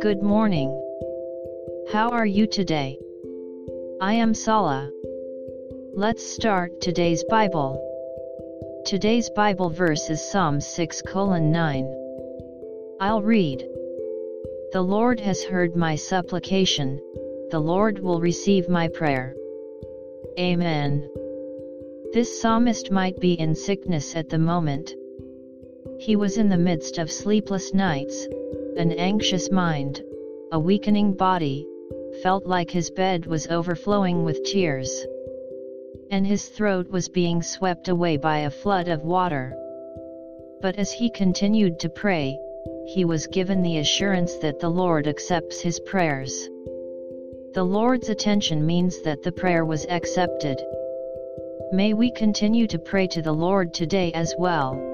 Good morning. How are you today? I am Sala. Let's start today's Bible. Today's Bible verse is Psalm 6 colon 9. I'll read. The Lord has heard my supplication, the Lord will receive my prayer. Amen. This psalmist might be in sickness at the moment. He was in the midst of sleepless nights, an anxious mind, a weakening body, felt like his bed was overflowing with tears. And his throat was being swept away by a flood of water. But as he continued to pray, he was given the assurance that the Lord accepts his prayers. The Lord's attention means that the prayer was accepted. May we continue to pray to the Lord today as well.